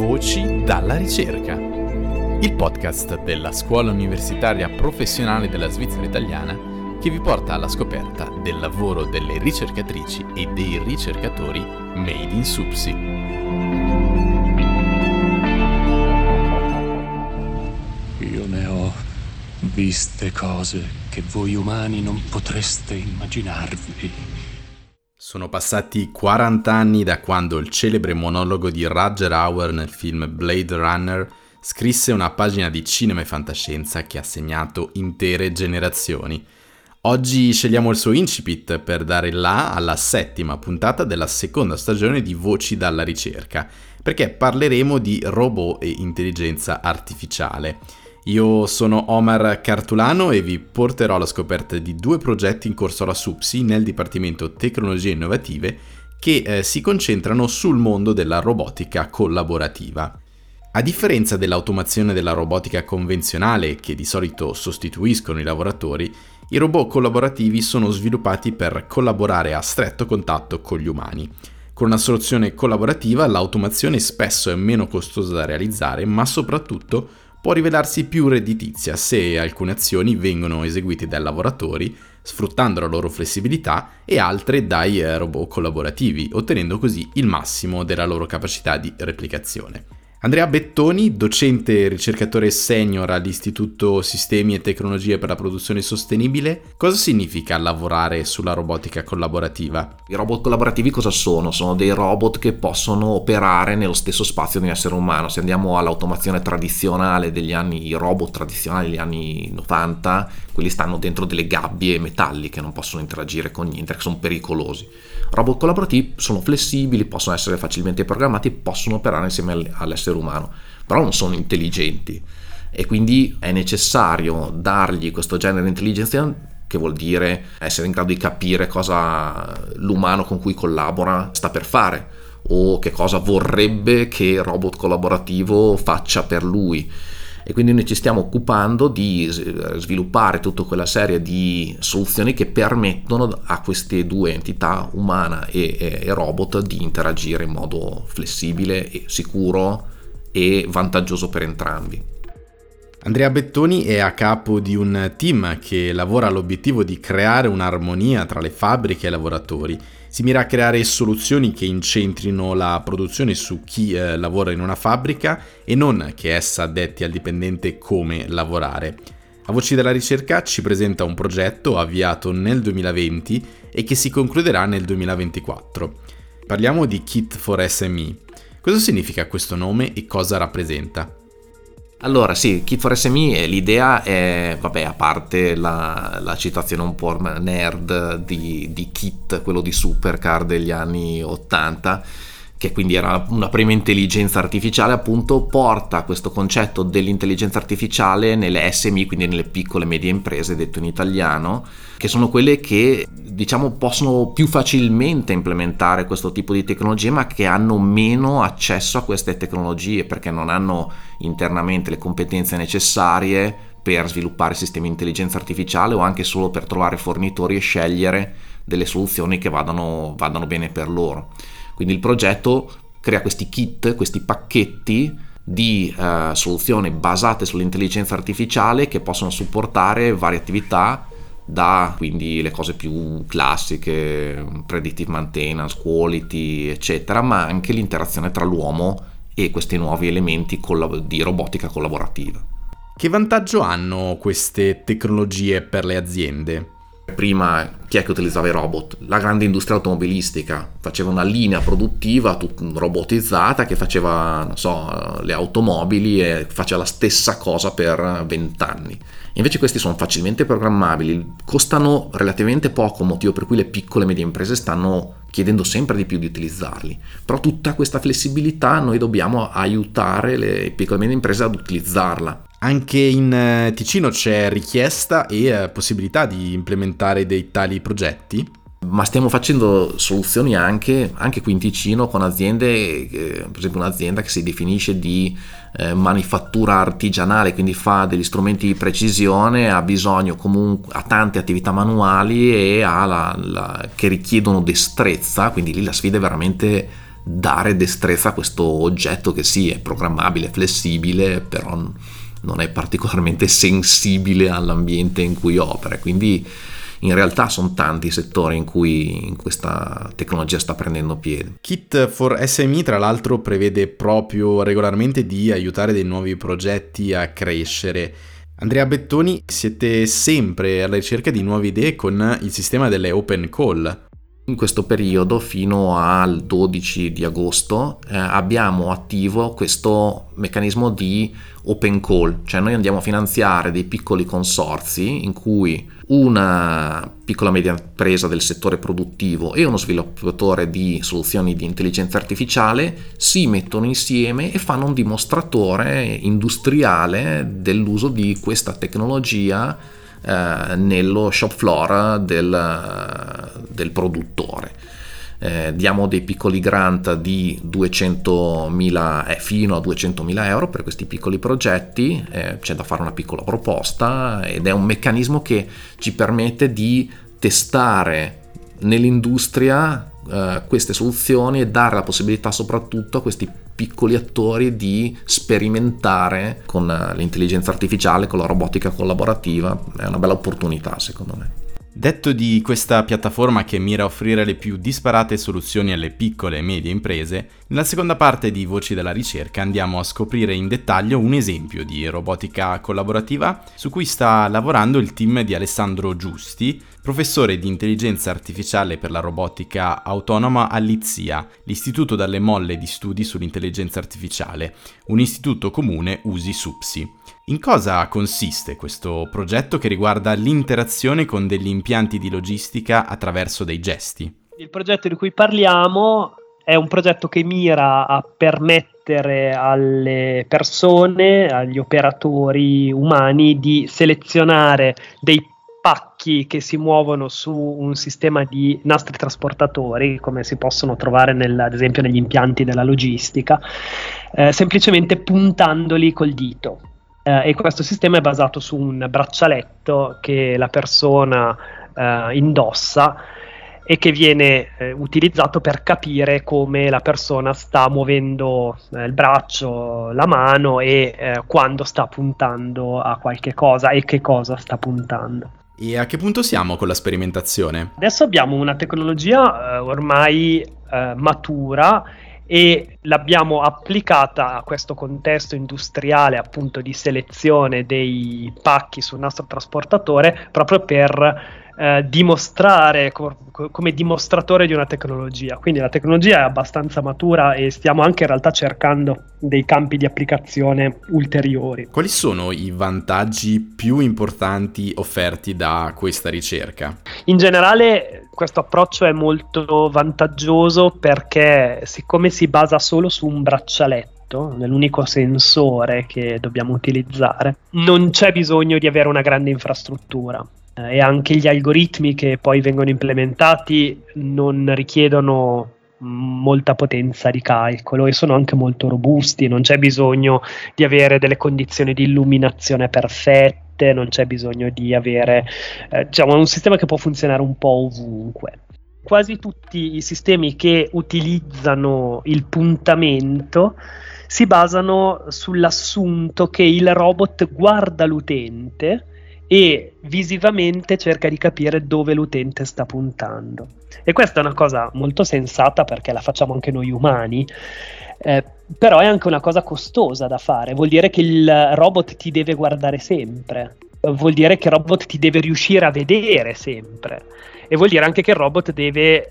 Voci dalla ricerca, il podcast della Scuola Universitaria Professionale della Svizzera Italiana che vi porta alla scoperta del lavoro delle ricercatrici e dei ricercatori made in Supsi. Io ne ho viste cose che voi umani non potreste immaginarvi. Sono passati 40 anni da quando il celebre monologo di Roger Hauer nel film Blade Runner scrisse una pagina di cinema e fantascienza che ha segnato intere generazioni. Oggi scegliamo il suo incipit per dare là alla settima puntata della seconda stagione di Voci dalla ricerca, perché parleremo di robot e intelligenza artificiale. Io sono Omar Cartulano e vi porterò alla scoperta di due progetti in corso alla SUPSI nel Dipartimento Tecnologie Innovative che eh, si concentrano sul mondo della robotica collaborativa. A differenza dell'automazione della robotica convenzionale, che di solito sostituiscono i lavoratori, i robot collaborativi sono sviluppati per collaborare a stretto contatto con gli umani. Con una soluzione collaborativa l'automazione spesso è meno costosa da realizzare, ma soprattutto può rivelarsi più redditizia se alcune azioni vengono eseguite dai lavoratori sfruttando la loro flessibilità e altre dai eh, robot collaborativi, ottenendo così il massimo della loro capacità di replicazione. Andrea Bettoni, docente e ricercatore senior all'Istituto Sistemi e Tecnologie per la Produzione Sostenibile, cosa significa lavorare sulla robotica collaborativa? I robot collaborativi cosa sono? Sono dei robot che possono operare nello stesso spazio di un essere umano. Se andiamo all'automazione tradizionale degli anni, i robot tradizionali degli anni 90, quelli stanno dentro delle gabbie metalliche, non possono interagire con niente, sono pericolosi. Robot collaborativi sono flessibili, possono essere facilmente programmati, possono operare insieme all'essere umano, però non sono intelligenti. E quindi è necessario dargli questo genere di intelligenza che vuol dire essere in grado di capire cosa l'umano con cui collabora sta per fare o che cosa vorrebbe che il robot collaborativo faccia per lui e quindi noi ci stiamo occupando di sviluppare tutta quella serie di soluzioni che permettono a queste due entità, umana e, e, e robot, di interagire in modo flessibile e sicuro e vantaggioso per entrambi. Andrea Bettoni è a capo di un team che lavora all'obiettivo di creare un'armonia tra le fabbriche e i lavoratori si mira a creare soluzioni che incentrino la produzione su chi eh, lavora in una fabbrica e non che essa detti al dipendente come lavorare. A Voci della ricerca ci presenta un progetto avviato nel 2020 e che si concluderà nel 2024. Parliamo di Kit for SME. Cosa significa questo nome e cosa rappresenta? Allora, sì, Kit for SME, l'idea è, vabbè, a parte la, la citazione un po' nerd di, di, Kit, quello di Supercar degli anni 80, che quindi era una prima intelligenza artificiale, appunto, porta questo concetto dell'intelligenza artificiale nelle SME, quindi nelle piccole e medie imprese, detto in italiano, che sono quelle che diciamo possono più facilmente implementare questo tipo di tecnologie ma che hanno meno accesso a queste tecnologie perché non hanno internamente le competenze necessarie per sviluppare sistemi di intelligenza artificiale o anche solo per trovare fornitori e scegliere delle soluzioni che vadano, vadano bene per loro. Quindi il progetto crea questi kit, questi pacchetti di uh, soluzioni basate sull'intelligenza artificiale che possono supportare varie attività da quindi le cose più classiche, predictive maintenance, quality, eccetera, ma anche l'interazione tra l'uomo e questi nuovi elementi di robotica collaborativa. Che vantaggio hanno queste tecnologie per le aziende? Prima chi è che utilizzava i robot? La grande industria automobilistica faceva una linea produttiva robotizzata che faceva, non so, le automobili e faceva la stessa cosa per vent'anni. Invece questi sono facilmente programmabili, costano relativamente poco, motivo per cui le piccole e medie imprese stanno chiedendo sempre di più di utilizzarli. Però tutta questa flessibilità noi dobbiamo aiutare le piccole e medie imprese ad utilizzarla. Anche in eh, Ticino c'è richiesta e eh, possibilità di implementare dei tali progetti? ma stiamo facendo soluzioni anche, anche qui in Ticino con aziende, eh, per esempio un'azienda che si definisce di eh, manifattura artigianale, quindi fa degli strumenti di precisione, ha bisogno comunque, ha tante attività manuali e la, la, che richiedono destrezza, quindi lì la sfida è veramente dare destrezza a questo oggetto che sì è programmabile, flessibile, però non è particolarmente sensibile all'ambiente in cui opera. Quindi in realtà sono tanti i settori in cui questa tecnologia sta prendendo piede. Kit for SME tra l'altro prevede proprio regolarmente di aiutare dei nuovi progetti a crescere. Andrea Bettoni, siete sempre alla ricerca di nuove idee con il sistema delle open call. In questo periodo, fino al 12 di agosto, eh, abbiamo attivo questo meccanismo di open call, cioè noi andiamo a finanziare dei piccoli consorzi in cui una piccola media impresa del settore produttivo e uno sviluppatore di soluzioni di intelligenza artificiale si mettono insieme e fanno un dimostratore industriale dell'uso di questa tecnologia eh, nello shop floor del, del produttore. Eh, diamo dei piccoli grant di 200.000, eh, fino a 200.000 euro per questi piccoli progetti, eh, c'è da fare una piccola proposta ed è un meccanismo che ci permette di testare nell'industria eh, queste soluzioni e dare la possibilità soprattutto a questi piccoli attori di sperimentare con eh, l'intelligenza artificiale, con la robotica collaborativa. È una bella opportunità secondo me. Detto di questa piattaforma che mira a offrire le più disparate soluzioni alle piccole e medie imprese, nella seconda parte di Voci della ricerca andiamo a scoprire in dettaglio un esempio di robotica collaborativa su cui sta lavorando il team di Alessandro Giusti, professore di intelligenza artificiale per la robotica autonoma all'IZIA, l'Istituto dalle Molle di Studi sull'Intelligenza Artificiale, un istituto comune USI SUPSI. In cosa consiste questo progetto che riguarda l'interazione con degli impianti di logistica attraverso dei gesti? Il progetto di cui parliamo è un progetto che mira a permettere alle persone, agli operatori umani di selezionare dei pacchi che si muovono su un sistema di nastri trasportatori, come si possono trovare nel, ad esempio negli impianti della logistica, eh, semplicemente puntandoli col dito. Eh, e questo sistema è basato su un braccialetto che la persona eh, indossa e che viene eh, utilizzato per capire come la persona sta muovendo eh, il braccio, la mano e eh, quando sta puntando a qualche cosa e che cosa sta puntando. E a che punto siamo con la sperimentazione? Adesso abbiamo una tecnologia eh, ormai eh, matura e l'abbiamo applicata a questo contesto industriale appunto di selezione dei pacchi sul nostro trasportatore proprio per eh, dimostrare co- come dimostratore di una tecnologia. Quindi la tecnologia è abbastanza matura e stiamo anche in realtà cercando dei campi di applicazione ulteriori. Quali sono i vantaggi più importanti offerti da questa ricerca? In generale questo approccio è molto vantaggioso perché siccome si basa solo su un braccialetto, nell'unico sensore che dobbiamo utilizzare, non c'è bisogno di avere una grande infrastruttura e anche gli algoritmi che poi vengono implementati non richiedono molta potenza di calcolo e sono anche molto robusti, non c'è bisogno di avere delle condizioni di illuminazione perfette, non c'è bisogno di avere eh, diciamo un sistema che può funzionare un po' ovunque. Quasi tutti i sistemi che utilizzano il puntamento si basano sull'assunto che il robot guarda l'utente e visivamente cerca di capire dove l'utente sta puntando. E questa è una cosa molto sensata perché la facciamo anche noi umani, eh, però è anche una cosa costosa da fare, vuol dire che il robot ti deve guardare sempre, vuol dire che il robot ti deve riuscire a vedere sempre e vuol dire anche che il robot deve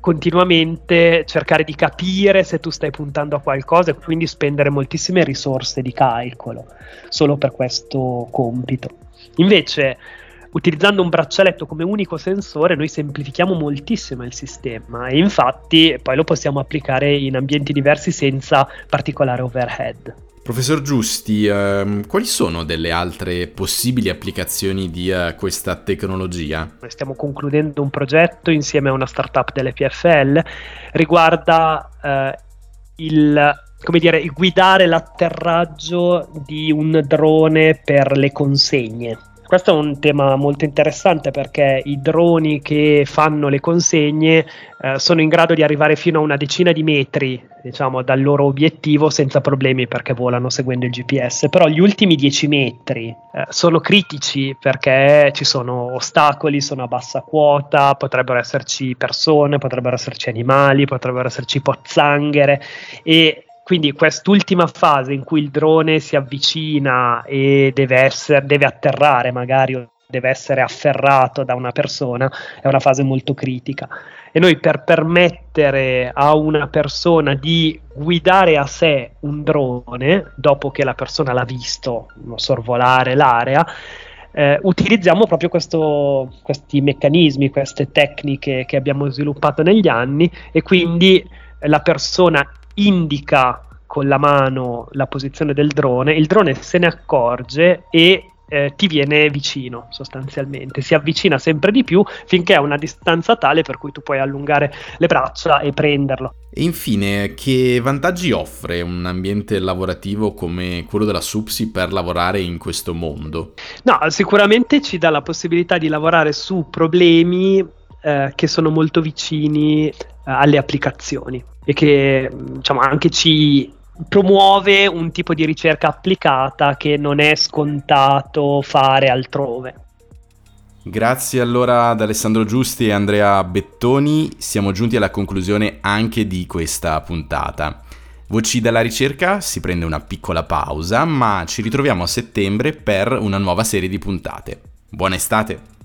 continuamente cercare di capire se tu stai puntando a qualcosa e quindi spendere moltissime risorse di calcolo solo per questo compito. Invece, utilizzando un braccialetto come unico sensore, noi semplifichiamo moltissimo il sistema e infatti poi lo possiamo applicare in ambienti diversi senza particolare overhead. Professor Giusti, ehm, quali sono delle altre possibili applicazioni di uh, questa tecnologia? Noi stiamo concludendo un progetto insieme a una startup dell'EPFL, riguarda uh, il come dire, guidare l'atterraggio di un drone per le consegne. Questo è un tema molto interessante perché i droni che fanno le consegne eh, sono in grado di arrivare fino a una decina di metri diciamo, dal loro obiettivo senza problemi perché volano seguendo il GPS, però gli ultimi 10 metri eh, sono critici perché ci sono ostacoli, sono a bassa quota, potrebbero esserci persone, potrebbero esserci animali, potrebbero esserci pozzanghere e quindi quest'ultima fase in cui il drone si avvicina e deve, essere, deve atterrare magari o deve essere afferrato da una persona è una fase molto critica. E noi per permettere a una persona di guidare a sé un drone dopo che la persona l'ha visto sorvolare l'area eh, utilizziamo proprio questo, questi meccanismi, queste tecniche che abbiamo sviluppato negli anni e quindi la persona indica con la mano la posizione del drone, il drone se ne accorge e eh, ti viene vicino sostanzialmente, si avvicina sempre di più finché è a una distanza tale per cui tu puoi allungare le braccia e prenderlo. E infine, che vantaggi offre un ambiente lavorativo come quello della Supsi per lavorare in questo mondo? No, sicuramente ci dà la possibilità di lavorare su problemi eh, che sono molto vicini eh, alle applicazioni e che diciamo, anche ci promuove un tipo di ricerca applicata che non è scontato fare altrove. Grazie allora ad Alessandro Giusti e Andrea Bettoni, siamo giunti alla conclusione anche di questa puntata. Voci dalla ricerca si prende una piccola pausa, ma ci ritroviamo a settembre per una nuova serie di puntate. Buona estate!